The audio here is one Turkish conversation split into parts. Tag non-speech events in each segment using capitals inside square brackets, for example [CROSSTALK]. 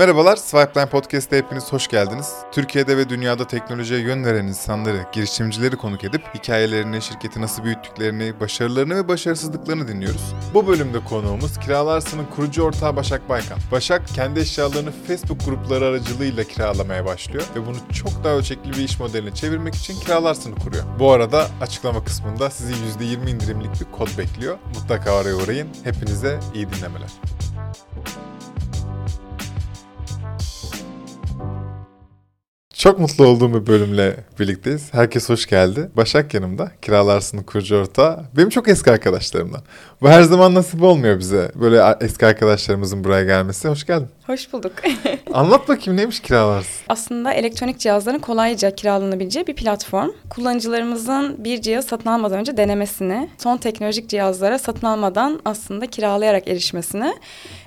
Merhabalar, Swipeline Podcast'te hepiniz hoş geldiniz. Türkiye'de ve dünyada teknolojiye yön veren insanları, girişimcileri konuk edip hikayelerini, şirketi nasıl büyüttüklerini, başarılarını ve başarısızlıklarını dinliyoruz. Bu bölümde konuğumuz Kiralarsın'ın kurucu ortağı Başak Baykan. Başak kendi eşyalarını Facebook grupları aracılığıyla kiralamaya başlıyor ve bunu çok daha ölçekli bir iş modeline çevirmek için Kiralarsın'ı kuruyor. Bu arada açıklama kısmında sizi %20 indirimlik bir kod bekliyor. Mutlaka oraya uğrayın. Hepinize iyi dinlemeler. Çok mutlu olduğum bir bölümle birlikteyiz. Herkes hoş geldi. Başak yanımda. Kiralarsın'ın kurucu ortağı. Benim çok eski arkadaşlarımdan. Bu her zaman nasip olmuyor bize. Böyle eski arkadaşlarımızın buraya gelmesi. Hoş geldin. Hoş bulduk. [LAUGHS] Anlat bakayım neymiş kiralarsın? Aslında elektronik cihazların kolayca kiralanabileceği bir platform. Kullanıcılarımızın bir cihaz satın almadan önce denemesini, son teknolojik cihazlara satın almadan aslında kiralayarak erişmesini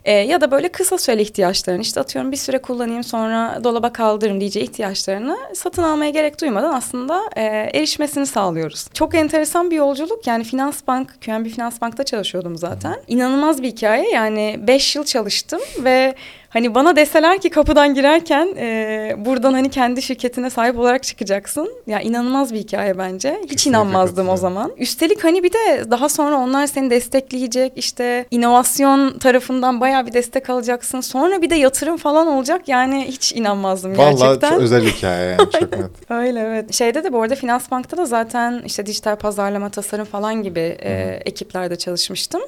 e, ya da böyle kısa süreli ihtiyaçlarını işte atıyorum bir süre kullanayım sonra dolaba kaldırırım diyeceği ihtiyaçlarını satın almaya gerek duymadan aslında e, erişmesini sağlıyoruz. Çok enteresan bir yolculuk yani Finans Bank, QNB Finans Bank'ta çalışıyordum zaten. İnanılmaz bir hikaye yani beş yıl çalıştım ve Hani bana deseler ki kapıdan girerken e, buradan hani kendi şirketine sahip olarak çıkacaksın. Ya inanılmaz bir hikaye bence. Hiç Kesinlikle inanmazdım o zaman. Üstelik hani bir de daha sonra onlar seni destekleyecek. işte inovasyon tarafından bayağı bir destek alacaksın. Sonra bir de yatırım falan olacak. Yani hiç inanmazdım Vallahi gerçekten. Vallahi özel hikaye yani çok [LAUGHS] net. Öyle evet. Şeyde de bu arada Finans Bank'ta da zaten işte dijital pazarlama, tasarım falan gibi e, ekiplerde çalışmıştım.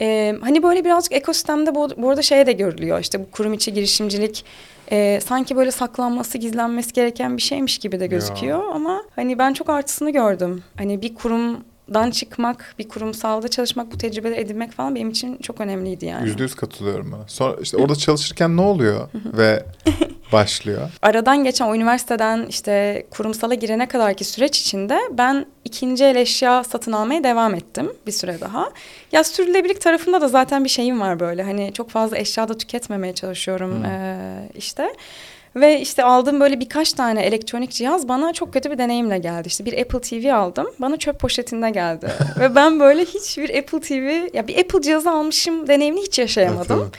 Ee, hani böyle birazcık ekosistemde bu, bu arada şey de görülüyor. İşte bu kurum içi girişimcilik e, sanki böyle saklanması, gizlenmesi gereken bir şeymiş gibi de gözüküyor. Ya. Ama hani ben çok artısını gördüm. Hani bir kurum dan çıkmak, bir kurumsalda çalışmak, bu tecrübeleri edinmek falan benim için çok önemliydi yani. Yüzde yüz katılıyorum bana. Sonra işte orada çalışırken ne oluyor ve [LAUGHS] başlıyor? Aradan geçen o üniversiteden işte kurumsala girene kadarki süreç içinde ben ikinci el eşya satın almaya devam ettim bir süre daha. Ya sürdürülebilirlik tarafında da zaten bir şeyim var böyle. Hani çok fazla eşya da tüketmemeye çalışıyorum hmm. ee, işte. Ve işte aldığım böyle birkaç tane elektronik cihaz bana çok kötü bir deneyimle geldi. İşte bir Apple TV aldım. Bana çöp poşetinde geldi. [LAUGHS] Ve ben böyle hiçbir Apple TV ya bir Apple cihazı almışım deneyimini hiç yaşayamadım.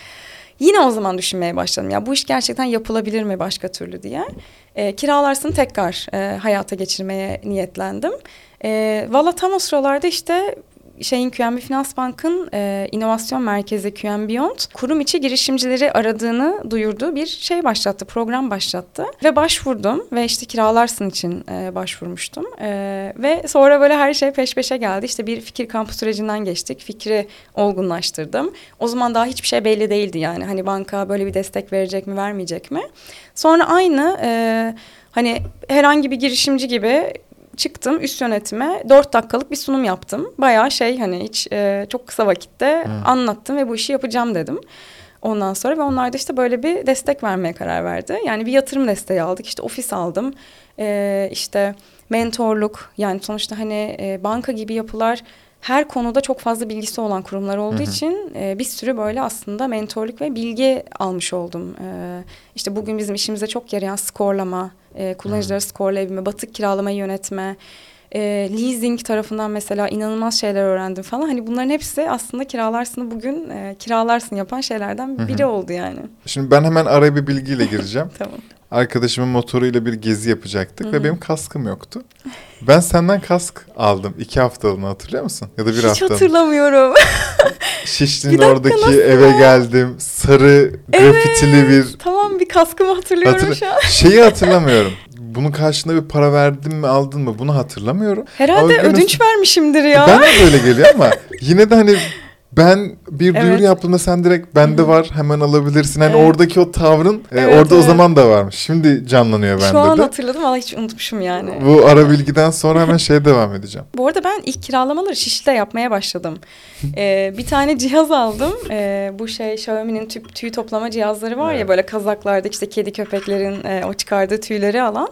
Yine o zaman düşünmeye başladım. Ya bu iş gerçekten yapılabilir mi başka türlü diye. E, kiralarsın tekrar e, hayata geçirmeye niyetlendim. E, Valla tam o sıralarda işte şeyin QNB Finans Bank'ın e, inovasyon merkezi QNB Beyond kurum içi girişimcileri aradığını duyurduğu bir şey başlattı, program başlattı ve başvurdum ve işte kiralarsın için e, başvurmuştum e, ve sonra böyle her şey peş peşe geldi. İşte bir fikir kampı sürecinden geçtik, fikri olgunlaştırdım. O zaman daha hiçbir şey belli değildi yani hani banka böyle bir destek verecek mi vermeyecek mi? Sonra aynı e, hani herhangi bir girişimci gibi çıktım üst yönetime dört dakikalık bir sunum yaptım. Bayağı şey hani hiç e, çok kısa vakitte hmm. anlattım ve bu işi yapacağım dedim. Ondan sonra ve onlar da işte böyle bir destek vermeye karar verdi. Yani bir yatırım desteği aldık. İşte ofis aldım. Ee, işte mentorluk yani sonuçta hani e, banka gibi yapılar her konuda çok fazla bilgisi olan kurumlar olduğu hı hı. için e, bir sürü böyle aslında mentorluk ve bilgi almış oldum. E, işte bugün bizim işimize çok yarayan skorlama, e, kullanıcıları skorlayabilme, batık kiralamayı yönetme, e, leasing tarafından mesela inanılmaz şeyler öğrendim falan. Hani bunların hepsi aslında kiralarsını bugün e, kiralarsın yapan şeylerden biri Hı-hı. oldu yani. Şimdi ben hemen araya bir bilgiyle gireceğim. [LAUGHS] tamam. Arkadaşımın motoruyla bir gezi yapacaktık Hı-hı. ve benim kaskım yoktu. Ben senden kask aldım. iki haftalığını hatırlıyor musun? Ya da bir hafta. Hiç hatırlamıyorum. [LAUGHS] Şişli'nin oradaki eve geldim. Sarı grafitili evet, bir... Tamam bir kaskımı hatırlıyorum Hatırla... şu an. [LAUGHS] Şeyi hatırlamıyorum. Bunun karşında bir para verdin mi aldın mı bunu hatırlamıyorum. Herhalde ödünç vermişimdir ya. Ben de böyle geliyor ama yine de hani ben bir evet. duyuru yaptığımda sen direkt bende var hemen alabilirsin. Hani evet. oradaki o tavrın e, evet, orada evet. o zaman da varmış. Şimdi canlanıyor bende de. Şu an de. hatırladım ama hiç unutmuşum yani. Bu ara bilgiden sonra hemen şeye devam edeceğim. [LAUGHS] Bu arada ben ilk kiralamaları Şişli'de yapmaya başladım. ee, bir tane cihaz aldım. Ee, bu şey Xiaomi'nin tüy, tüy toplama cihazları var evet. ya böyle kazaklarda işte kedi köpeklerin e, o çıkardığı tüyleri alan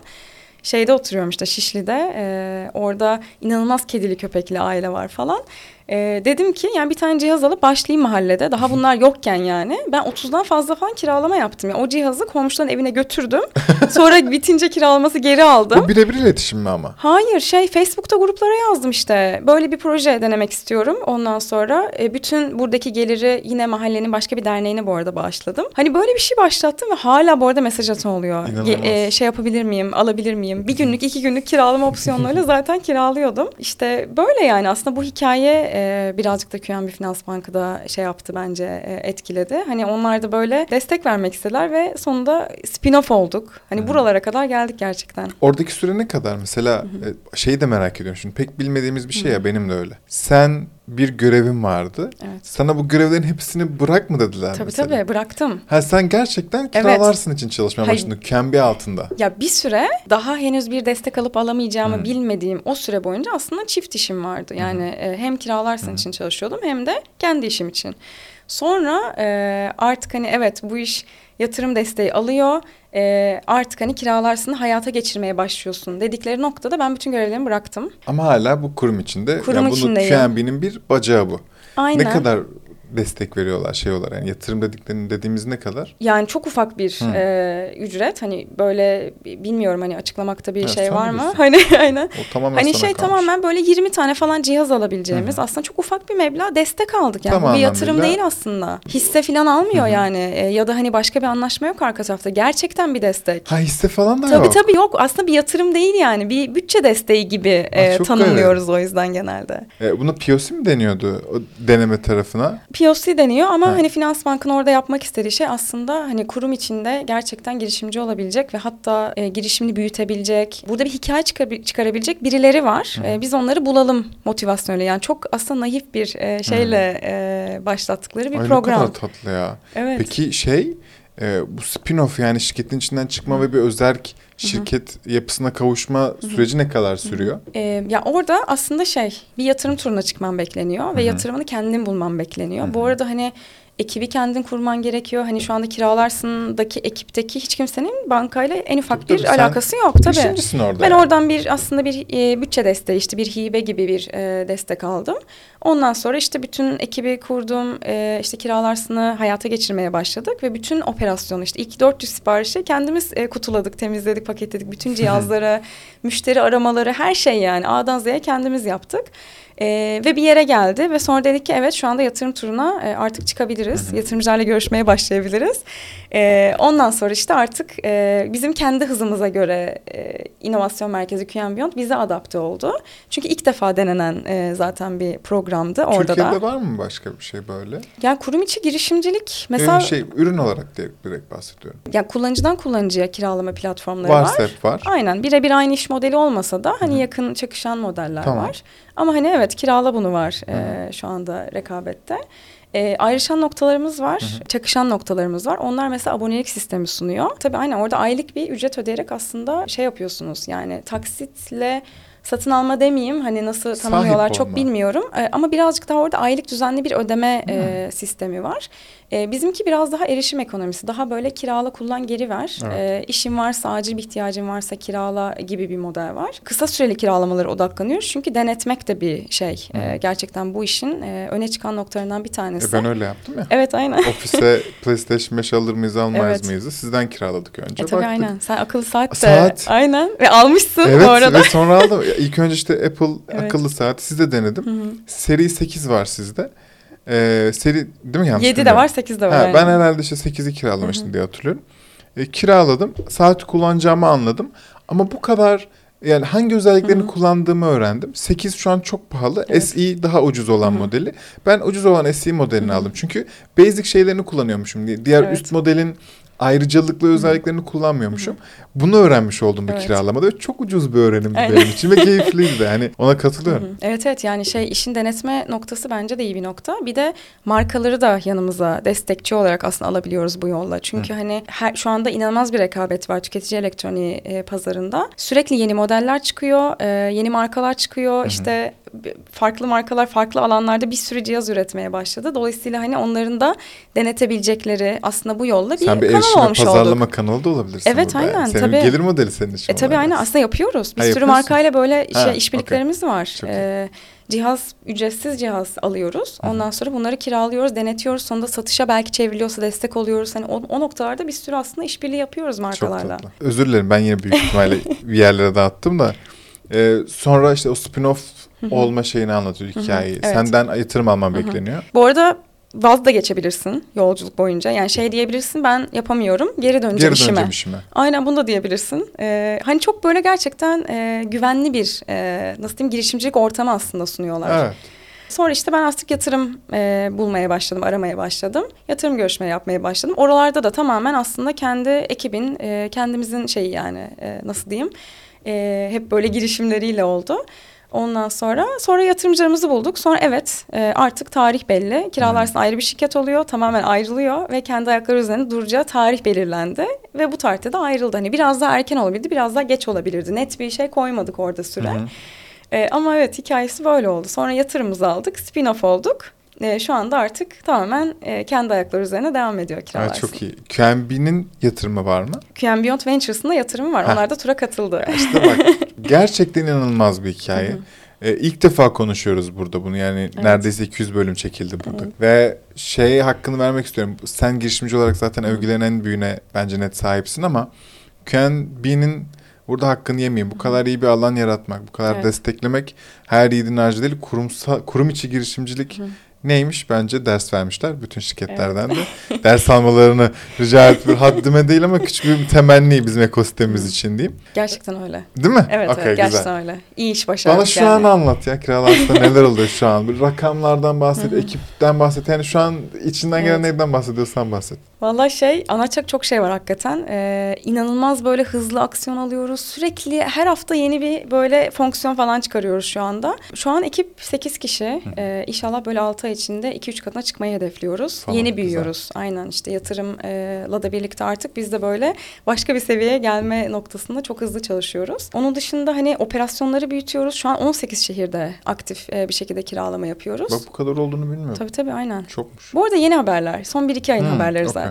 şeyde oturuyorum işte Şişli'de. E, orada inanılmaz kedili köpekli aile var falan. Ee, dedim ki yani bir tane cihaz alıp başlayayım mahallede. Daha bunlar yokken yani. Ben 30'dan fazla falan kiralama yaptım. Yani o cihazı komşuların evine götürdüm. [LAUGHS] Sonra bitince kiralaması geri aldım. Bu birebir iletişim mi ama? Hayır şey Facebook'ta gruplara yazdım işte. Böyle bir proje denemek istiyorum. Ondan sonra e, bütün buradaki geliri yine mahallenin başka bir derneğine bu arada bağışladım. Hani böyle bir şey başlattım ve hala bu arada mesaj atan oluyor. İnanılmaz. E, şey yapabilir miyim, alabilir miyim? Bir günlük, iki günlük kiralama opsiyonlarıyla [LAUGHS] zaten kiralıyordum. İşte böyle yani aslında bu hikaye e, birazcık da QNB Finans Bank'ı da şey yaptı bence e, etkiledi. Hani onlar da böyle destek vermek istediler ve sonunda spin-off olduk. Hani buralara kadar geldik gerçekten. Oradaki süre ne kadar? Mesela e, şeyi de merak ediyorum şimdi. Pek bilmediğimiz bir şey ya benim de öyle. Sen bir görevin vardı. Evet. Sana bu görevlerin hepsini bırak mı dediler Tabii mesela? tabii bıraktım. Ha sen gerçekten Evet. kiralarsın için çalışmaya Hayır. başladın. Kendi altında. Ya bir süre daha henüz bir destek alıp alamayacağımı Hı. bilmediğim o süre boyunca aslında çift işim vardı. Yani e, hem kiralarsın için çalışıyordum hem de kendi işim için. Sonra e, artık hani evet bu iş yatırım desteği alıyor. E, artık hani kiralarsın hayata geçirmeye başlıyorsun dedikleri noktada ben bütün görevlerimi bıraktım. Ama hala bu kurum içinde. Kurum yani bunu içindeyim. QNB'nin bir bacağı bu. Aynen. Ne kadar destek veriyorlar şey olarak yani yatırım dediklerini dediğimiz ne kadar? Yani çok ufak bir Hı. e, ücret hani böyle bilmiyorum hani açıklamakta bir Evet, şey var mı? [LAUGHS] Hani aynen. O tamamen Hani şey kalmış. tamamen böyle 20 tane falan cihaz alabileceğimiz aslında çok ufak bir meblağ destek aldık. Yani Tam bu bir yatırım anlamıyla- değil aslında. Hisse falan almıyor yani E, ya da hani başka bir anlaşma yok arka tarafta. Gerçekten bir destek. Ha hisse falan da Tabii yok. tabii yok aslında bir yatırım değil yani bir bütçe desteği gibi e, çok tanımlıyoruz o yüzden genelde. E, buna POC mi deniyordu o deneme tarafına? POC deniyor ama Ha. hani Finans Bank'ın orada yapmak istediği şey aslında hani kurum içinde gerçekten girişimci olabilecek ve hatta e, girişimini büyütebilecek. Burada bir hikaye çıkar- çıkarabilecek birileri var. E, biz onları bulalım motivasyonuyla. Yani çok aslında naif bir e, şeyle e, başlattıkları bir Ay ne program. kadar tatlı ya. Evet. Peki şey e, bu spin-off yani şirketin içinden çıkma ve bir özerk şirket yapısına kavuşma süreci ne kadar sürüyor? E, ya orada aslında şey bir yatırım turuna çıkman bekleniyor ve yatırımını kendin bulman bekleniyor. Bu arada hani ekibi kendin kurman gerekiyor. Hani şu anda kiralarsındaki ekipteki hiç kimsenin bankayla en ufak Tabii bir tabii, alakası yok tabii. Orada. Ben yani. oradan bir aslında bir e, bütçe desteği işte bir hibe gibi bir e, destek aldım. Ondan sonra işte bütün ekibi kurdum. E, işte kiralarsını hayata geçirmeye başladık ve bütün operasyonu işte ilk 400 siparişi kendimiz e, kutuladık, temizledik, paketledik. Bütün [LAUGHS] cihazları, müşteri aramaları her şey yani A'dan Z'ye kendimiz yaptık. E, ve bir yere geldi ve sonra dedik ki evet şu anda yatırım turuna e, artık çıkabiliriz. Yatırımcılarla görüşmeye başlayabiliriz. E, ondan sonra işte artık e, bizim kendi hızımıza göre e, inovasyon merkezi QM Beyond bize adapte oldu. Çünkü ilk defa denenen e, zaten bir programdı orada Türkiye'de da. var mı başka bir şey böyle? Yani kurum içi girişimcilik Mesela şey ürün olarak direkt, direkt bahsediyorum. yani kullanıcıdan kullanıcıya kiralama platformları var. Hep var. Aynen birebir aynı iş modeli olmasa da hani yakın çakışan modeller Tamam. var. Ama hani evet kirala bunu var e, şu anda rekabette. E, ayrışan noktalarımız var, çakışan noktalarımız var. Onlar mesela abonelik sistemi sunuyor. Tabii aynen orada aylık bir ücret ödeyerek aslında şey yapıyorsunuz. Yani taksitle satın alma demeyeyim hani nasıl tanımlıyorlar çok bilmiyorum. E, ama birazcık daha orada aylık düzenli bir ödeme e, sistemi var. E, bizimki biraz daha erişim ekonomisi. Daha böyle kirala kullan geri ver. Evet. E, işin varsa acil bir ihtiyacın varsa kirala gibi bir model var. Kısa süreli kiralamalara odaklanıyoruz. Çünkü denetmek de bir şey. E, gerçekten bu işin e, öne çıkan noktalarından bir E tanesi. ben öyle yaptım ya. Evet aynen. Ofise [LAUGHS] PlayStation 5 alır mıyız almayız Evet. mıyız? Sizden kiraladık önce. E tabii Baktık. aynen. Sen akıllı saat de. Saat. Aynen. Ve almışsın Evet bu arada. ve sonra aldım. İlk önce işte Apple Evet. akıllı saat sizde denedim. Seri 8 var sizde. Ee, seri değil mi yanlış 7 de var 8 de var. Ha, aynen. ben herhalde işte 8'i kiralamıştım diye hatırlıyorum. E, kiraladım. Saati kullanacağımı anladım. Ama bu kadar yani hangi özelliklerini kullandığımı öğrendim. 8 şu an çok pahalı. Evet. SE daha ucuz olan modeli. Ben ucuz olan SE modelini aldım. Çünkü basic şeylerini kullanıyormuşum. Di- Diğer Evet. üst modelin ayrıcalıklı özelliklerini kullanmıyormuşum. Bunu öğrenmiş oldum bu Evet. kiralamada ve çok ucuz bir öğrenimdi Aynen. benim için ve [LAUGHS] keyifliydi. Hani ona katılıyorum. Hı hı. Evet evet yani şey işin denetme noktası bence de iyi bir nokta. Bir de markaları da yanımıza destekçi olarak aslında alabiliyoruz bu yolla. Çünkü hani her, şu anda inanılmaz bir rekabet var tüketici elektroniği e, pazarında. Sürekli yeni modeller çıkıyor, e, yeni markalar çıkıyor. İşte farklı markalar farklı alanlarda bir sürü cihaz üretmeye başladı. Dolayısıyla hani onların da denetebilecekleri aslında bu yolla bir, Sen bir kanal ve olmuş pazarlama olduk. kanalı da olabilirsin Evet, burada. aynen, Senin tabii. gelir modeli senin için. E tabii aynen aslında yapıyoruz. Bir Ha, sürü yapıyorsun. markayla böyle Ha, şey işbirliklerimiz var. Çok iyi. Ee, cihaz ücretsiz cihaz alıyoruz. Ondan sonra bunları kiralıyoruz, denetiyoruz. Sonunda satışa belki çevriliyorsa destek oluyoruz. Hani o, o noktalarda bir sürü aslında işbirliği yapıyoruz Çok markalarla. tatlı. Özür dilerim ben yine büyük ihtimalle [LAUGHS] bir yerlere dağıttım da. Ee, sonra işte o spin-off olma şeyini anlatıyor hikayeyi. evet. Senden yatırım alman bekleniyor. Bu arada vaz da geçebilirsin yolculuk boyunca. Yani şey diyebilirsin ben yapamıyorum geri döneceğim Geri işime. döneceğim işime. Aynen bunu da diyebilirsin. Ee, hani çok böyle gerçekten e, güvenli bir e, nasıl diyeyim girişimcilik ortamı aslında sunuyorlar. Evet. Sonra işte ben artık yatırım e, bulmaya başladım, aramaya başladım. Yatırım görüşme yapmaya başladım. Oralarda da tamamen aslında kendi ekibin, e, kendimizin şeyi yani e, nasıl diyeyim, e, hep böyle girişimleriyle oldu. Ondan sonra sonra yatırımcılarımızı bulduk. Sonra evet e, artık tarih belli. Kiralarsın ayrı bir şirket oluyor. Tamamen ayrılıyor ve kendi ayakları üzerinde duracağı tarih belirlendi. Ve bu tarihte de ayrıldı. Hani biraz daha erken olabilirdi, biraz daha geç olabilirdi. Net bir şey koymadık orada süre. E, ama evet hikayesi böyle oldu. Sonra yatırımımızı aldık, spin-off olduk. E, şu anda artık tamamen e, kendi ayakları üzerine devam ediyor kiralar. Evet, çok iyi. QNB'nin yatırımı var mı? QM Beyond Ventures'ın da yatırımı var. Heh. Onlar da tura katıldı. İşte bak [LAUGHS] gerçekten inanılmaz bir hikaye. Ee, ilk defa konuşuyoruz burada bunu yani neredeyse 200 bölüm çekildi burada. Ve şey hakkını vermek istiyorum. Sen girişimci olarak zaten övgülerin en büyüğüne bence net sahipsin ama QNB'nin burada hakkını yemeyeyim. Bu kadar iyi bir alan yaratmak, bu kadar Evet. desteklemek her yiğidin harcı değil. Kurumsal, kurum içi girişimcilik neymiş bence ders vermişler bütün şirketlerden de. Ders almalarını rica etmiyorum. [LAUGHS] Haddime değil ama küçük bir temenni bizim ekosistemimiz için diyeyim. Gerçekten öyle. Değil mi? Evet, Okey, evet güzel. gerçekten öyle. İyi iş başardık Bana şu yani. an anlat ya Kiralarsa neler oluyor şu an. Bir [LAUGHS] rakamlardan bahset, ekipten bahset. Yani şu an içinden gelen Evet. neyden bahsediyorsan bahset. Vallahi şey anlatacak çok şey var hakikaten. Ee, inanılmaz böyle hızlı aksiyon alıyoruz. Sürekli her hafta yeni bir böyle fonksiyon falan çıkarıyoruz şu anda. Şu an ekip 8 kişi. Ee, inşallah böyle 6 ay içinde 2-3 katına çıkmayı hedefliyoruz. Falan, yeni güzel. büyüyoruz. Aynen işte yatırımla da birlikte artık biz de böyle başka bir seviyeye gelme noktasında çok hızlı çalışıyoruz. Onun dışında hani operasyonları büyütüyoruz. Şu an 18 şehirde aktif e, bir şekilde kiralama yapıyoruz. Bak bu kadar olduğunu bilmiyorum. Tabii tabii aynen. Çokmuş. Bu arada yeni haberler. Son 1-2 ayın Hmm, haberleri zaten.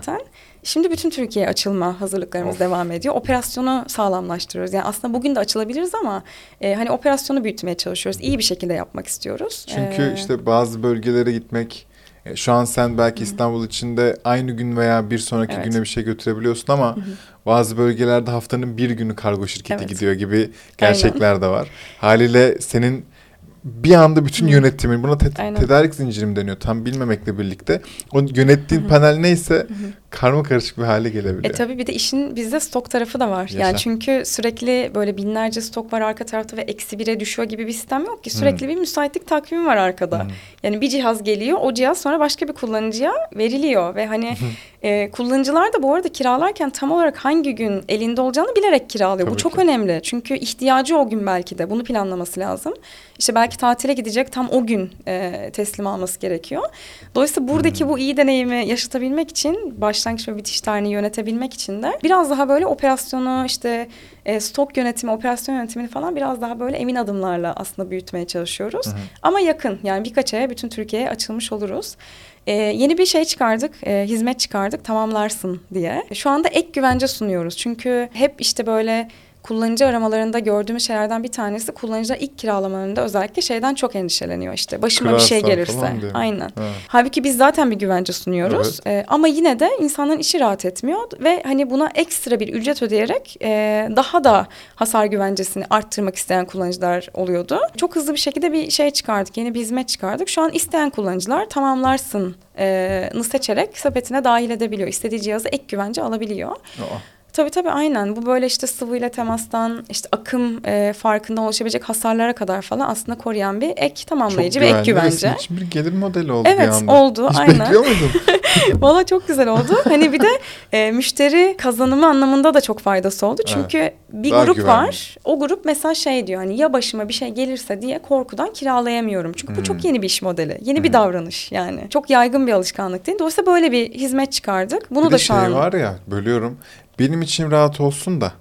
Şimdi bütün Türkiye'ye açılma hazırlıklarımız Of. devam ediyor. Operasyonu sağlamlaştırıyoruz. Yani aslında bugün de açılabiliriz ama e, hani operasyonu büyütmeye çalışıyoruz. İyi bir şekilde yapmak istiyoruz. Çünkü Ee, işte bazı bölgelere gitmek e, şu an sen belki İstanbul içinde aynı gün veya bir sonraki Evet. güne bir şey götürebiliyorsun ama bazı bölgelerde haftanın bir günü kargo şirketi Evet. gidiyor gibi gerçekler de var. Haliyle senin bir anda bütün yönetimin buna te- Aynen. tedarik zinciri mi deniyor tam bilmemekle birlikte o yönettiğin panel neyse karma karışık bir hale gelebiliyor. E tabii bir de işin bizde stok tarafı da var. Yaşa. Yani çünkü sürekli böyle binlerce stok var arka tarafta ve eksi bire düşüyor gibi bir sistem yok ki. Sürekli bir müsaitlik takvimi var arkada. Yani bir cihaz geliyor o cihaz sonra başka bir kullanıcıya veriliyor. Ve hani e, kullanıcılar da bu arada kiralarken tam olarak hangi gün elinde olacağını bilerek kiralıyor. Tabii bu çok ki. önemli. Çünkü ihtiyacı o gün belki de bunu planlaması lazım. İşte belki tatile gidecek tam o gün e, teslim alması gerekiyor. Dolayısıyla buradaki Hmm. bu iyi deneyimi yaşatabilmek için başlangıç ve bitiş tarihini yönetebilmek için de biraz daha böyle operasyonu işte e, stok yönetimi, operasyon yönetimini falan biraz daha böyle emin adımlarla aslında büyütmeye çalışıyoruz. Ama yakın yani birkaç aya bütün Türkiye'ye açılmış oluruz. Ee, yeni bir şey çıkardık, e, hizmet çıkardık tamamlarsın diye. Şu anda ek güvence sunuyoruz. Çünkü hep işte böyle kullanıcı aramalarında gördüğümüz şeylerden bir tanesi kullanıcılar ilk kiralamalarında özellikle şeyden çok endişeleniyor işte. Başıma bir şey gelirse. Aynen. Ha. Halbuki biz zaten bir güvence sunuyoruz. Ee, ama yine de insanların işi rahat etmiyor ve hani buna ekstra bir ücret ödeyerek e, daha da hasar güvencesini arttırmak isteyen kullanıcılar oluyordu. Çok hızlı bir şekilde bir şey çıkardık, yeni bir hizmet çıkardık. Şu an isteyen kullanıcılar tamamlarsın e, seçerek sepetine dahil edebiliyor. İstediği cihazı ek güvence alabiliyor. Aa. Tabii tabii aynen. Bu böyle işte sıvıyla temastan işte akım e, farkında oluşabilecek hasarlara kadar falan aslında koruyan bir ek tamamlayıcı ve ek güvence. için bir gelir modeli oldu bir Evet anda. oldu Hiç aynen. bekliyor muydun? [LAUGHS] Valla çok güzel oldu. Hani bir de e, müşteri kazanımı anlamında da çok faydası oldu. Çünkü bir Daha grup güvenli. var. O grup mesela şey diyor hani ya başıma bir şey gelirse diye korkudan kiralayamıyorum. Çünkü bu Hmm. çok yeni bir iş modeli. Yeni bir davranış yani. Çok yaygın bir alışkanlık değil. Dolayısıyla böyle bir hizmet çıkardık. Bunu bir da de şu şey an var ya bölüyorum. Benim içim rahat olsun da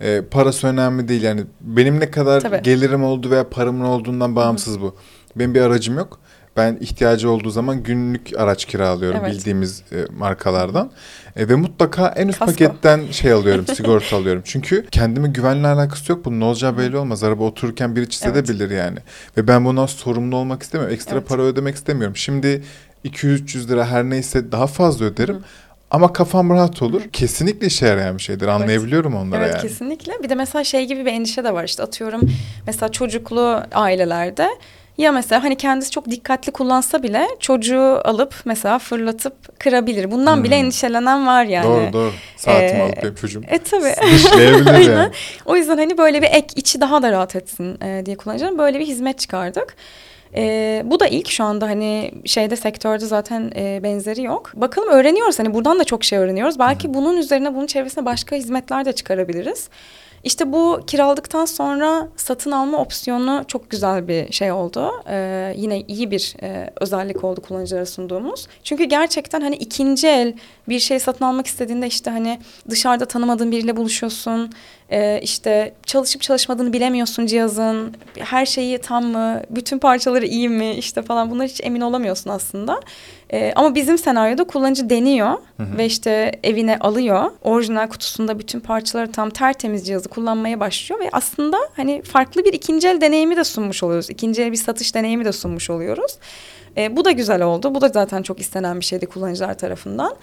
E, parası önemli değil yani benim ne kadar Tabii. gelirim oldu veya paramın olduğundan bağımsız bu. Benim bir aracım yok. Ben ihtiyacı olduğu zaman günlük araç kiralıyorum Evet. bildiğimiz e, markalardan. E, ve mutlaka en üst Kasko. paketten şey alıyorum, [LAUGHS] sigorta alıyorum. Çünkü kendime güvenle alakası yok. Bunun ne olacağı belli olmaz. Araba otururken biri çizebilir yani. Ve ben bundan sorumlu olmak istemiyorum. Ekstra Evet. para ödemek istemiyorum. Şimdi 200-300 lira her neyse daha fazla öderim. Ama kafam rahat olur. Kesinlikle işe yarayan bir şeydir. Anlayabiliyorum onlara Evet yani. kesinlikle. Bir de mesela şey gibi bir endişe de var işte atıyorum mesela çocuklu ailelerde ya mesela hani kendisi çok dikkatli kullansa bile çocuğu alıp mesela fırlatıp kırabilir. Bundan bile Hmm. endişelenen var yani. Doğru doğru. Saatimi Ee, alıp benim çocuğum E tabii. [LAUGHS] dişleyebilir yani. O yüzden hani böyle bir ek içi daha da rahat etsin e, diye kullanacağım. Böyle bir hizmet çıkardık. E, bu da ilk şu anda hani şeyde sektörde zaten e, benzeri yok. Bakalım öğreniyoruz hani buradan da çok şey öğreniyoruz. Belki bunun üzerine bunun çevresine başka hizmetler de çıkarabiliriz. İşte bu kiraladıktan sonra satın alma opsiyonu çok güzel bir şey oldu. Ee, yine iyi bir e, özellik oldu kullanıcılara sunduğumuz. Çünkü gerçekten hani ikinci el bir şey satın almak istediğinde işte hani dışarıda tanımadığın biriyle buluşuyorsun. Ee, işte çalışıp çalışmadığını bilemiyorsun cihazın. Her şeyi tam mı? Bütün parçaları iyi mi? işte falan bunlar hiç emin olamıyorsun aslında. Ee, ama bizim senaryoda kullanıcı deniyor ve işte evine alıyor. Orijinal kutusunda bütün parçaları tam tertemiz cihazı kullanmaya başlıyor ve aslında hani farklı bir ikinci el deneyimi de sunmuş oluyoruz. İkinci el bir satış deneyimi de sunmuş oluyoruz. Ee, bu da güzel oldu. Bu da zaten çok istenen bir şeydi kullanıcılar tarafından.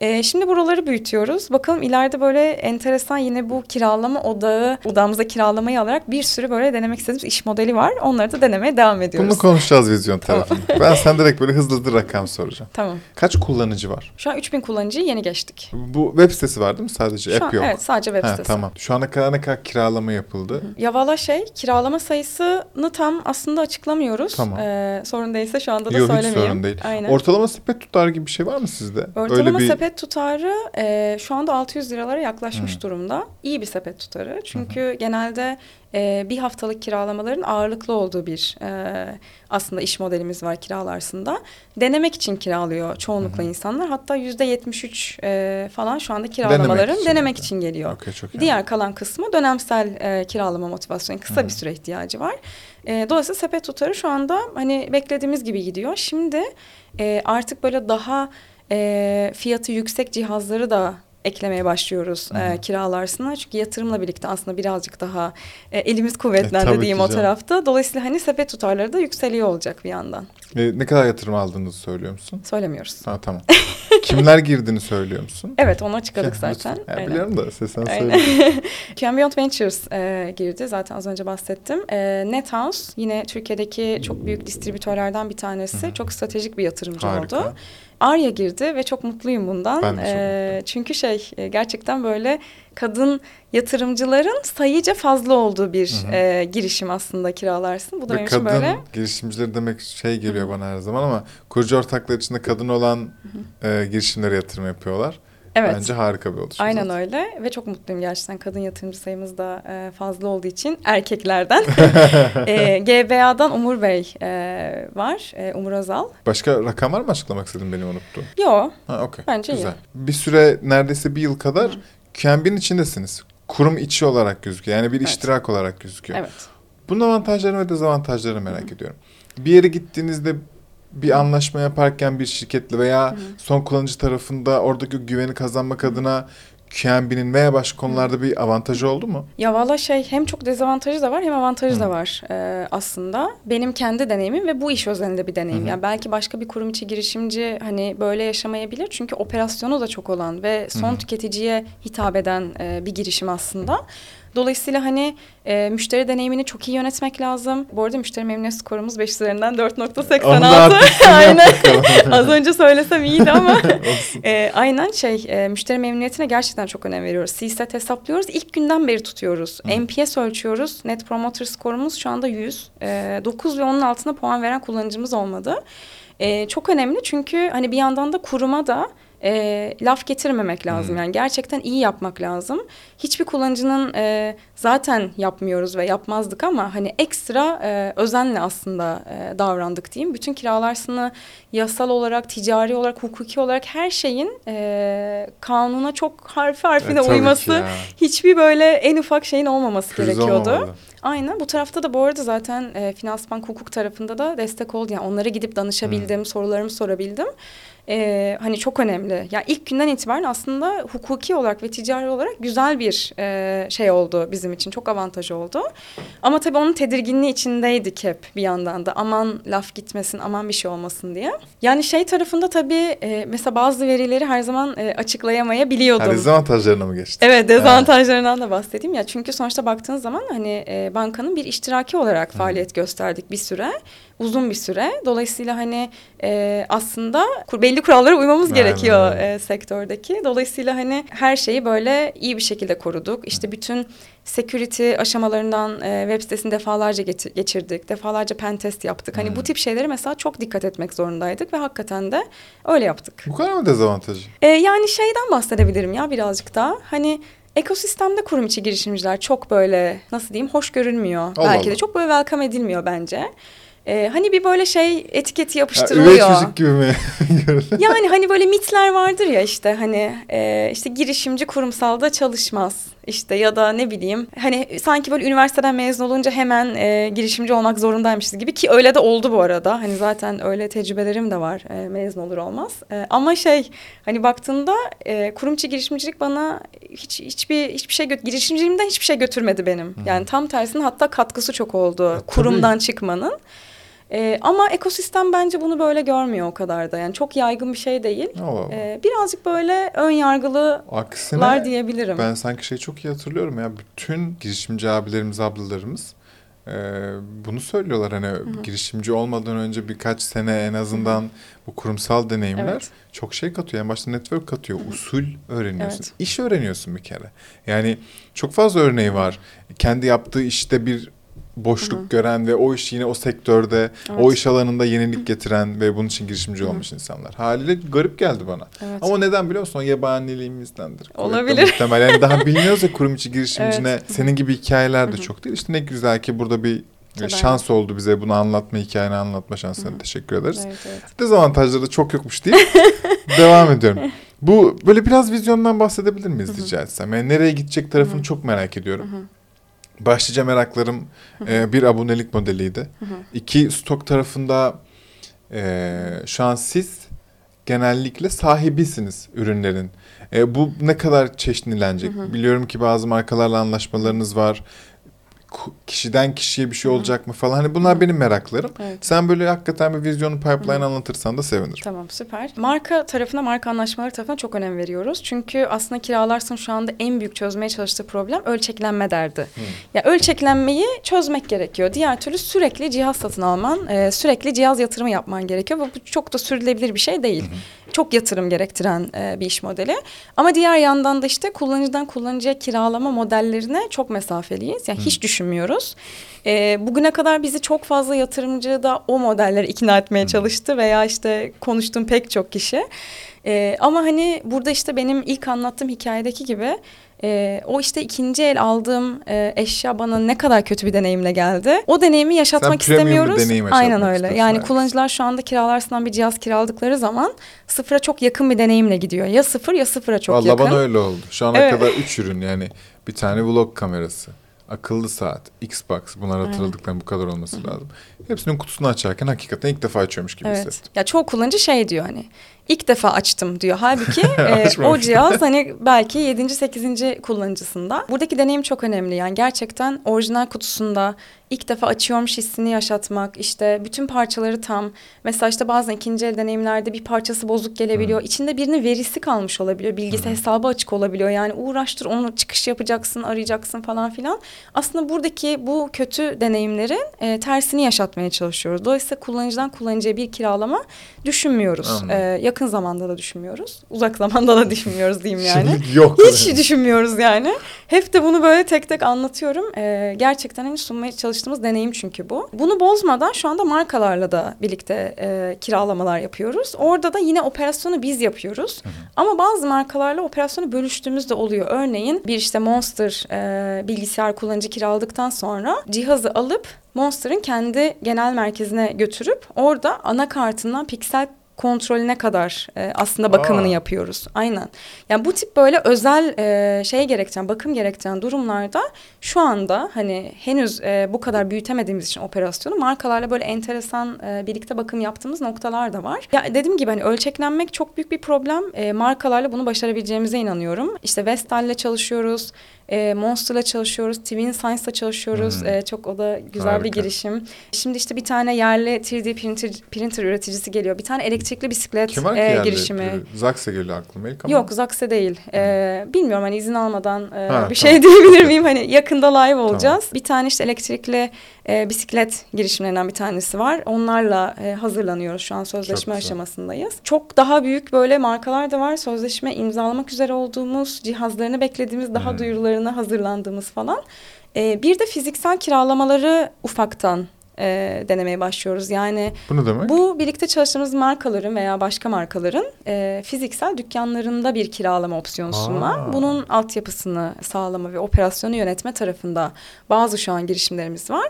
Ee, şimdi buraları büyütüyoruz. Bakalım ileride böyle enteresan yine bu kiralama odağı, odamıza kiralamayı alarak bir sürü böyle denemek istediğimiz iş modeli var. Onları da denemeye devam ediyoruz. Bunu konuşacağız vizyon Tamam. tarafında. ben sen direkt böyle hızlı hızlı rakam soracağım. Tamam. Kaç kullanıcı var? Şu an 3000 kullanıcıyı yeni geçtik. Bu web sitesi var değil mi? Sadece Şu app an, yok. Evet sadece web Ha, sitesi. tamam. Şu ana kadar ne kadar kiralama yapıldı? Ya valla şey kiralama sayısını tam aslında açıklamıyoruz. Tamam. Ee, sorun değilse şu anda da Yok hiç sorun değil. Aynen. Ortalama sepet tutar gibi bir şey var mı sizde? Ortalama bir sepet tutarı e, şu anda 600 liralara yaklaşmış Hı. durumda. İyi bir sepet tutarı. Çünkü genelde e, bir haftalık kiralamaların ağırlıklı olduğu bir e, aslında iş modelimiz var kiralarsında. Denemek için kiralıyor çoğunlukla insanlar. Hatta yüzde 73 e, falan şu anda kiralamaların için denemek için geliyor. Okey çok iyi. Diğer kalan kısmı dönemsel e, kiralama motivasyonu. Kısa Hı. bir süre ihtiyacı var. E, dolayısıyla sepet tutarı şu anda hani beklediğimiz gibi gidiyor. Şimdi e, artık böyle daha e, fiyatı yüksek cihazları da eklemeye başlıyoruz e, kiralarsına. Çünkü yatırımla birlikte aslında birazcık daha e, elimiz kuvvetlendi E, diyeyim o tarafta. Dolayısıyla hani sepet tutarları da yükseliyor olacak bir yandan. E, ne kadar yatırım aldığınızı söylüyor musun? Söylemiyoruz. Ha tamam. [LAUGHS] Kimler girdiğini söylüyor musun? Evet onu açıkladık Lütfen. zaten. Ya, Aynen. biliyorum da sen sen Aynen. söyle. [LAUGHS] Beyond Ventures e, girdi. Zaten az önce bahsettim. E, NetHouse yine Türkiye'deki çok büyük distribütörlerden bir tanesi. Çok stratejik bir yatırımcı Harika. oldu. Arya girdi ve çok mutluyum bundan. Ben de çok E, mutluyum. çünkü şey e, gerçekten böyle kadın yatırımcıların sayıca fazla olduğu bir Hı hı. e, girişim aslında kiralarsın. Bu da Ve benim için kadın böyle girişimcileri demek şey geliyor bana her zaman ama kurucu ortaklar içinde kadın olan e, girişimlere yatırım yapıyorlar. Evet. Bence harika bir oluşum. Aynen zaten. öyle ve çok mutluyum gerçekten kadın yatırımcı sayımız da e, fazla olduğu için erkeklerden. [LAUGHS] e, GBA'dan Umur Bey e, var, e, Umur Özal. Başka rakam var mı açıklamak istedim benim unuttuğum? Yo, Ha okey. Bence iyi. Güzel. Bir süre neredeyse bir yıl kadar QMB'nin içindesiniz. Kurum içi olarak gözüküyor. Yani bir Evet. iştirak olarak gözüküyor. evet. Bunun avantajlarını ve dezavantajlarını merak ediyorum. Bir yere gittiğinizde bir anlaşma yaparken bir şirketle veya son kullanıcı tarafında oradaki güveni kazanmak adına QMB'nin veya başka konularda bir avantajı oldu mu? Ya valla şey hem çok dezavantajı da var hem avantajı da var e, aslında. Benim kendi deneyimim ve bu iş özelinde bir deneyim. Yani belki başka bir kurum içi girişimci hani böyle yaşamayabilir. Çünkü operasyonu da çok olan ve son tüketiciye hitap eden e, bir girişim aslında. Dolayısıyla hani e, müşteri deneyimini çok iyi yönetmek lazım. Bu arada müşteri memnuniyet skorumuz 5 üzerinden Onu da 4.86. arttırsın Aynen. [LAUGHS] Az önce söylesem iyiydi ama. [LAUGHS] E, aynen şey e, müşteri memnuniyetine gerçekten çok önem veriyoruz. CSAT hesaplıyoruz. İlk günden beri tutuyoruz. Hı. NPS ölçüyoruz. Net Promoter skorumuz şu anda 100. E, 9 ve onun altında puan veren kullanıcımız olmadı. E, çok önemli çünkü hani bir yandan da kuruma da e, laf getirmemek lazım. Yani gerçekten iyi yapmak lazım. Hiçbir kullanıcının e, zaten yapmıyoruz ve yapmazdık ama hani ekstra e, özenle aslında e, davrandık diyeyim. Bütün kiralarsını yasal olarak, ticari olarak, hukuki olarak her şeyin e, kanuna çok harfi harfine E, uyması, hiçbir böyle en ufak şeyin olmaması Kriz gerekiyordu. olmamalı. Aynen bu tarafta da bu arada zaten e, finansman hukuk tarafında da destek oldu. Yani onlara gidip danışabildim, sorularımı sorabildim. E, hani çok önemli. Ya ilk günden itibaren aslında hukuki olarak ve ticari olarak güzel bir e, şey oldu bizim için. Çok avantaj oldu. Ama tabii onun tedirginliği içindeydik hep bir yandan da. Aman laf gitmesin, aman bir şey olmasın diye. Yani şey tarafında tabii e, mesela bazı verileri her zaman e, açıklayamayabiliyordum. Ha, dezavantajlarına mı geçti? Evet dezavantajlarından da bahsedeyim ya. Çünkü sonuçta baktığınız zaman hani e, bankanın bir iştiraki olarak faaliyet gösterdik bir süre. Uzun bir süre. Dolayısıyla hani e, aslında kur- belli kurallara uymamız Aynen gerekiyor e, sektördeki. Dolayısıyla hani her şeyi böyle iyi bir şekilde koruduk. İşte bütün security aşamalarından e, web sitesini defalarca geçirdik. Defalarca pen test yaptık. Hani bu tip şeyleri mesela çok dikkat etmek zorundaydık ve hakikaten de öyle yaptık. Bu kadar mı dezavantajı? Ee, yani şeyden bahsedebilirim ya birazcık daha. Hani ekosistemde kurum içi girişimciler çok böyle nasıl diyeyim hoş görülmüyor. Allah Belki Allah. de çok böyle welcome edilmiyor bence. Ee, hani bir böyle şey etiketi yapıştırılıyor. üvey çocuk gibi mi? [LAUGHS] Yani hani böyle mitler vardır ya işte hani e, işte girişimci kurumsalda çalışmaz işte ya da ne bileyim hani sanki böyle üniversiteden mezun olunca hemen e, girişimci olmak zorundaymışız gibi ki öyle de oldu bu arada hani zaten öyle tecrübelerim de var e, mezun olur olmaz E, ama şey hani baktığında e, kurum içi girişimcilik bana hiç hiçbir hiçbir şey girişimciliğimden hiçbir şey götürmedi benim yani tam tersine hatta katkısı çok oldu tabii. kurumdan çıkmanın. Ee, ama ekosistem bence bunu böyle görmüyor o kadar da. Yani çok yaygın bir şey değil. Ee, birazcık böyle ön yargılılar Aksine diyebilirim. ben sanki şeyi çok iyi hatırlıyorum ya. Bütün girişimci abilerimiz, ablalarımız e, bunu söylüyorlar. Hani girişimci olmadan önce birkaç sene en azından bu kurumsal deneyimler Evet. çok şey katıyor. En başta network katıyor. Usul öğreniyorsun. Evet. İş öğreniyorsun bir kere. Yani çok fazla örneği var. Kendi yaptığı işte bir boşluk gören ve o iş yine o sektörde, o Evet. iş alanında yenilik getiren ve bunun için girişimci olmuş insanlar. Haliyle garip geldi bana. Evet. Ama neden biliyor musun? O yabaniliğimizdendir. Olabilir. Muhtemel. Yani daha [LAUGHS] bilmiyoruz ya kurum içi girişimcine. Evet. Senin gibi hikayeler de çok değil. İşte ne güzel ki burada bir Tabii. şans oldu bize bunu anlatma, hikayeni anlatma şansına teşekkür ederiz. Evet, evet. Dezavantajları da çok yokmuş deyip [LAUGHS] devam ediyorum. Bu böyle biraz vizyondan bahsedebilir miyiz rica etsem? Yani nereye gidecek tarafını çok merak ediyorum. Başlıca meraklarım e, bir abonelik modeliydi. İki stok tarafında e, şu an siz genellikle sahibisiniz ürünlerin. E, bu ne kadar çeşitlenecek? Biliyorum ki bazı markalarla anlaşmalarınız var. Kişiden kişiye bir şey olacak mı falan. Hani bunlar benim meraklarım. Evet. Sen böyle hakikaten bir vizyonu pipeline anlatırsan da sevinirim. Tamam süper. Marka tarafına, marka anlaşmaları tarafına çok önem veriyoruz. Çünkü aslında kiralarsın şu anda en büyük çözmeye çalıştığı problem ölçeklenme derdi. Ya ölçeklenmeyi çözmek gerekiyor. Diğer türlü sürekli cihaz satın alman, e, sürekli cihaz yatırımı yapman gerekiyor ve bu çok da sürdürülebilir bir şey değil. Çok yatırım gerektiren e, bir iş modeli. Ama diğer yandan da işte kullanıcıdan kullanıcıya kiralama modellerine çok mesafeliyiz. Yani hiç düşünmüyoruz. E, bugüne kadar bizi çok fazla yatırımcı da o modelleri ikna etmeye çalıştı veya işte konuştuğum pek çok kişi. E, ama hani burada işte benim ilk anlattığım hikayedeki gibi e, o işte ikinci el aldığım e, eşya bana ne kadar kötü bir deneyimle geldi. O deneyimi yaşatmak Sen istemiyoruz. deneyim yaşatmak Aynen öyle. Yani evet. kullanıcılar şu anda kiralarsından bir cihaz kiraladıkları zaman sıfıra çok yakın bir deneyimle gidiyor. Ya sıfır ya sıfıra çok Vallahi yakın. bana öyle oldu. Şu ana Evet. kadar üç ürün yani bir tane vlog kamerası, akıllı saat, Xbox bunlar hatırladıklarım bu kadar olması lazım. Hepsinin kutusunu açarken hakikaten ilk defa açıyormuş gibi Evet. hissettim. Ya çoğu kullanıcı şey diyor hani ilk defa açtım diyor. Halbuki [LAUGHS] e, o cihaz hani belki 7. 8. kullanıcısında. Buradaki deneyim çok önemli yani gerçekten orijinal kutusunda ilk defa açıyormuş hissini yaşatmak işte bütün parçaları tam. Mesela işte bazen ikinci el deneyimlerde bir parçası bozuk gelebiliyor. İçinde birinin verisi kalmış olabiliyor. Bilgisi hesabı açık olabiliyor. Yani uğraştır onu çıkış yapacaksın arayacaksın falan filan. Aslında buradaki bu kötü deneyimlerin e, tersini yaşatmaya çalışıyoruz. Dolayısıyla kullanıcıdan kullanıcıya bir kiralama düşünmüyoruz. Anladım. E, yakın zamanda da düşünmüyoruz. Uzak zamanda da düşünmüyoruz diyeyim yani. Yok. Hiç düşünmüyoruz yani. Hep de bunu böyle tek tek anlatıyorum. Ee, gerçekten hani sunmaya çalıştığımız deneyim çünkü bu. Bunu bozmadan şu anda markalarla da birlikte e, kiralamalar yapıyoruz. Orada da yine operasyonu biz yapıyoruz. Ama bazı markalarla operasyonu bölüştüğümüz de oluyor. Örneğin bir işte Monster e, bilgisayar kullanıcı kiraladıktan sonra cihazı alıp Monster'ın kendi genel merkezine götürüp orada anakartından piksel kontrolüne kadar e, aslında bakımını Aa. yapıyoruz. Aynen. Yani bu tip böyle özel e, şey gerektiren, bakım gerektiren durumlarda şu anda hani henüz e, bu kadar büyütemediğimiz için operasyonu markalarla böyle enteresan e, birlikte bakım yaptığımız noktalar da var. Ya dediğim gibi hani ölçeklenmek çok büyük bir problem. E, markalarla bunu başarabileceğimize inanıyorum. İşte Vestal'le çalışıyoruz. E, Monster'la çalışıyoruz, Twin Science'la çalışıyoruz. Hmm. E, çok o da güzel Harika. bir girişim. Şimdi işte bir tane yerli 3D printer, printer üreticisi geliyor. Bir tane elektrikli bisiklet Kim e, yerli? girişimi. Zax'a geliyor aklıma ilk ama. Yok Zakse değil. Ee, bilmiyorum hani izin almadan e, Ha, bir tamam. şey [LAUGHS] diyebilir miyim? Hani yakında live olacağız. Bir tane işte elektrikli e, bisiklet girişimlerinden bir tanesi var. Onlarla e, hazırlanıyoruz şu an sözleşme güzel. aşamasındayız. Çok daha büyük böyle markalar da var. Sözleşme imzalamak üzere olduğumuz, cihazlarını beklediğimiz, daha Hmm. Duyurularına hazırlandığımız falan. E, bir de fiziksel kiralamaları ufaktan e, denemeye başlıyoruz. Yani Bu ne demek? bu birlikte çalıştığımız markaların veya başka markaların e, fiziksel dükkanlarında bir kiralama opsiyonu sunma. Aa. Bunun altyapısını sağlama ve operasyonu yönetme tarafında bazı şu an girişimlerimiz var.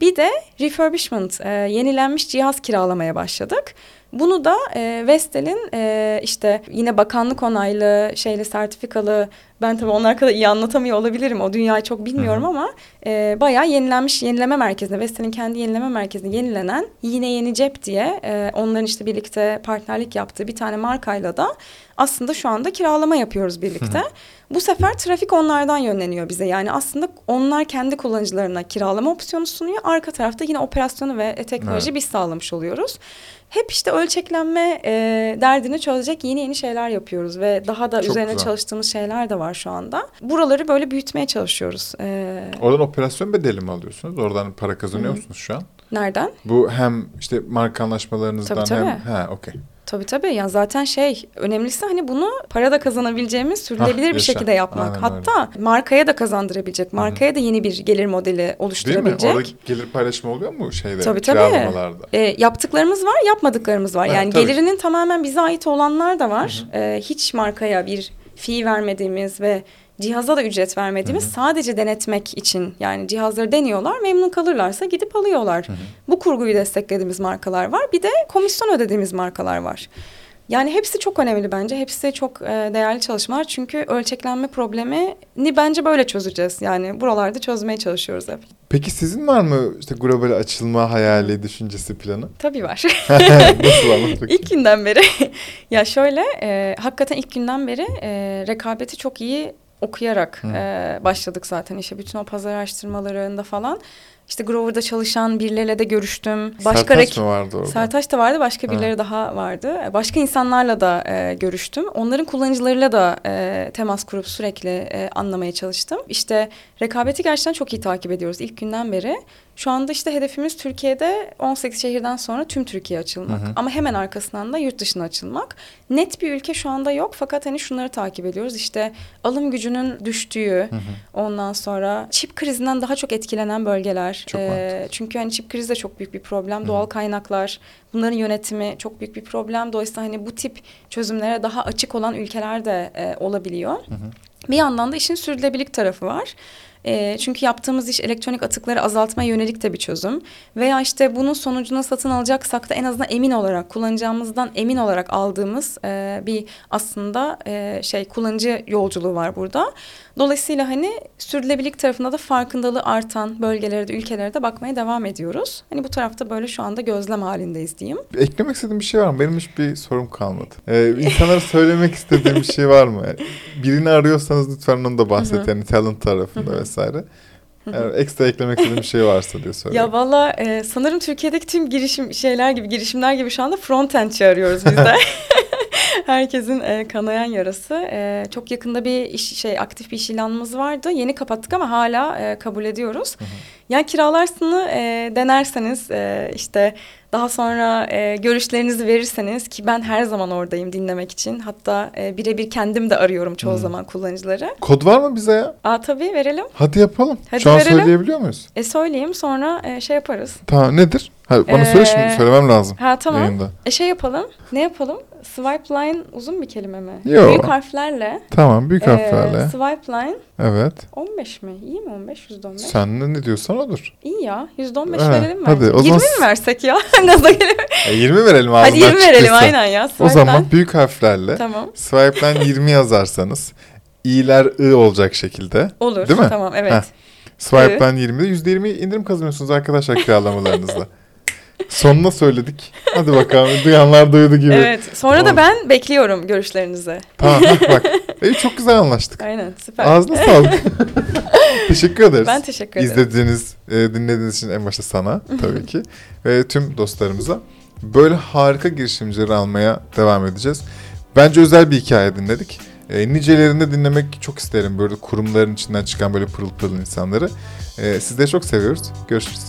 Bir de refurbishment, e, yenilenmiş cihaz kiralamaya başladık. Bunu da e, Vestel'in e, işte yine bakanlık onaylı, şeyle sertifikalı, ben tabii onlar kadar iyi anlatamıyor olabilirim. O dünyayı çok bilmiyorum Hı hı. ama e, bayağı yenilenmiş yenileme merkezinde, Vestel'in kendi yenileme merkezinde yenilenen yine yeni cep diye e, onların işte birlikte partnerlik yaptığı bir tane markayla da aslında şu anda kiralama yapıyoruz birlikte. Bu sefer trafik onlardan yönleniyor bize. Yani aslında onlar kendi kullanıcılarına kiralama opsiyonu sunuyor. Arka tarafta yine operasyonu ve e, teknoloji Evet. biz sağlamış oluyoruz. Hep işte ölçeklenme e, derdini çözecek yeni yeni şeyler yapıyoruz ve daha da Çok üzerine güzel. çalıştığımız şeyler de var şu anda. Buraları böyle büyütmeye çalışıyoruz. E, Oradan operasyon bedeli mi alıyorsunuz? Oradan para kazanıyor Hı. musunuz şu an? Nereden? Bu hem işte marka anlaşmalarınızdan Tabii, tabii. hem... Ha okey. Tabii tabii ya zaten şey önemlisi hani bunu para da kazanabileceğimiz sürdürülebilir Hah, bir şekilde yapmak. Aynen Hatta markaya da kazandırabilecek, markaya da yeni bir gelir modeli Değil mi? oluşturabilecek. Orada gelir paylaşımı oluyor mu şeyde? Tabii, tabii. E, yaptıklarımız var, yapmadıklarımız var. Evet, yani tabii. gelirinin tamamen bize ait olanlar da var. E, hiç markaya bir fee vermediğimiz ve cihaza da ücret vermediğimiz sadece denetmek için yani cihazları deniyorlar memnun kalırlarsa gidip alıyorlar. Bu kurguyu desteklediğimiz markalar var. Bir de komisyon ödediğimiz markalar var. Yani hepsi çok önemli bence. Hepsi çok e, değerli çalışmalar. Çünkü ölçeklenme problemini bence böyle çözeceğiz. Yani buralarda çözmeye çalışıyoruz hep. Peki sizin var mı işte global açılma hayali, düşüncesi, planı? Tabii var. [LAUGHS] Nasıl anlat bakayım? İlk günden beri [LAUGHS] ya şöyle e, hakikaten ilk günden beri e, rekabeti çok iyi okuyarak Hı. e, başladık zaten işte bütün o pazar araştırmalarında falan. İşte Grover'da çalışan birileriyle de görüştüm. Başka Sertaç mı vardı orada? Sertaç da vardı, başka Ha. birileri daha vardı. Başka insanlarla da e, görüştüm. Onların kullanıcılarıyla da e, temas kurup sürekli e, anlamaya çalıştım. İşte rekabeti gerçekten çok iyi takip ediyoruz ilk günden beri. Şu anda işte hedefimiz Türkiye'de 18 şehirden sonra tüm Türkiye açılmak. Hı hı. Ama hemen arkasından da yurt dışına açılmak. Net bir ülke şu anda yok fakat hani şunları takip ediyoruz. İşte alım gücünün düştüğü, Hı hı. ondan sonra çip krizinden daha çok etkilenen bölgeler. Çok Ee, mantıklı. çünkü hani çip krizi de çok büyük bir problem. Hı. Doğal kaynaklar, bunların yönetimi çok büyük bir problem. Dolayısıyla hani bu tip çözümlere daha açık olan ülkeler de e, olabiliyor. Hı hı. Bir yandan da işin sürdürülebilirlik tarafı var. E, çünkü yaptığımız iş elektronik atıkları azaltmaya yönelik de bir çözüm. Veya işte bunun sonucunu satın alacaksak da en azından emin olarak, kullanacağımızdan emin olarak aldığımız e, bir aslında e, şey kullanıcı yolculuğu var burada. Dolayısıyla hani sürdürülebilirlik tarafında da farkındalığı artan bölgelere de ülkelere de bakmaya devam ediyoruz. Hani bu tarafta böyle şu anda gözlem halindeyiz diyeyim. Eklemek istediğim bir şey var mı? Benim hiçbir sorum kalmadı. Ee, insanlara söylemek istediğim bir şey var mı? Birini arıyorsanız lütfen onu da bahset. Yani talent tarafında vesaire. Eğer ekstra eklemek istediğim bir şey varsa diye soruyorum. Ya valla e, sanırım Türkiye'deki tüm girişim şeyler gibi girişimler gibi şu anda front-end arıyoruz biz de. [LAUGHS] Herkesin e, kanayan yarası. E, çok yakında bir iş şey aktif bir iş ilanımız vardı. Yeni kapattık ama hala e, kabul ediyoruz. Yani kiralarsını e, denerseniz e, işte Daha sonra e, görüşlerinizi verirseniz ki ben her zaman oradayım dinlemek için. Hatta e, birebir kendim de arıyorum çoğu Hmm. zaman kullanıcıları. Kod var mı bize ya? Aa tabii verelim. Hadi yapalım. Hadi Şu an verelim. söyleyebiliyor muyuz? E söyleyeyim sonra e, şey yaparız. Tamam nedir? Ha, bana Ee, söyle şimdi söylemem lazım Ha tamam. yayında. E şey yapalım. Ne yapalım? Swipe line uzun bir kelime mi? Yo. Büyük harflerle. Tamam büyük e, harflerle. swipe line Evet. 15 mi? İyi mi 15? %15? Sen de ne diyorsan odur. İyi ya. %15 Ha, verelim mi? hadi, o 20 zaman- mi versek ya? [LAUGHS] Gaza gelelim. E, 20 verelim ağzından Hadi 20 verelim çıktıysa. aynen ya. O Swipe zaman line. büyük harflerle Tamam. swipe'den 20 yazarsanız i'ler i olacak şekilde. Olur. Değil mi? Tamam evet. Heh. Swipe'den 20'de %20 indirim kazanıyorsunuz arkadaşlar kiralamalarınızda. [LAUGHS] Sonuna söyledik. Hadi bakalım duyanlar duydu gibi. Evet. Sonra Tamam. da ben bekliyorum görüşlerinizi. Tamam bak. E, [LAUGHS] çok güzel anlaştık. Aynen süper. Ağzına sağlık. [LAUGHS] Teşekkür ederiz. Ben teşekkür ederim. İzlediğiniz, e, dinlediğiniz için en başta sana [LAUGHS] tabii ki ve tüm dostlarımıza böyle harika girişimcileri almaya devam edeceğiz. Bence özel bir hikaye dinledik. E, nicelerini dinlemek çok isterim böyle kurumların içinden çıkan böyle pırıl pırıl insanları. E, sizleri çok seviyoruz. Görüşürüz.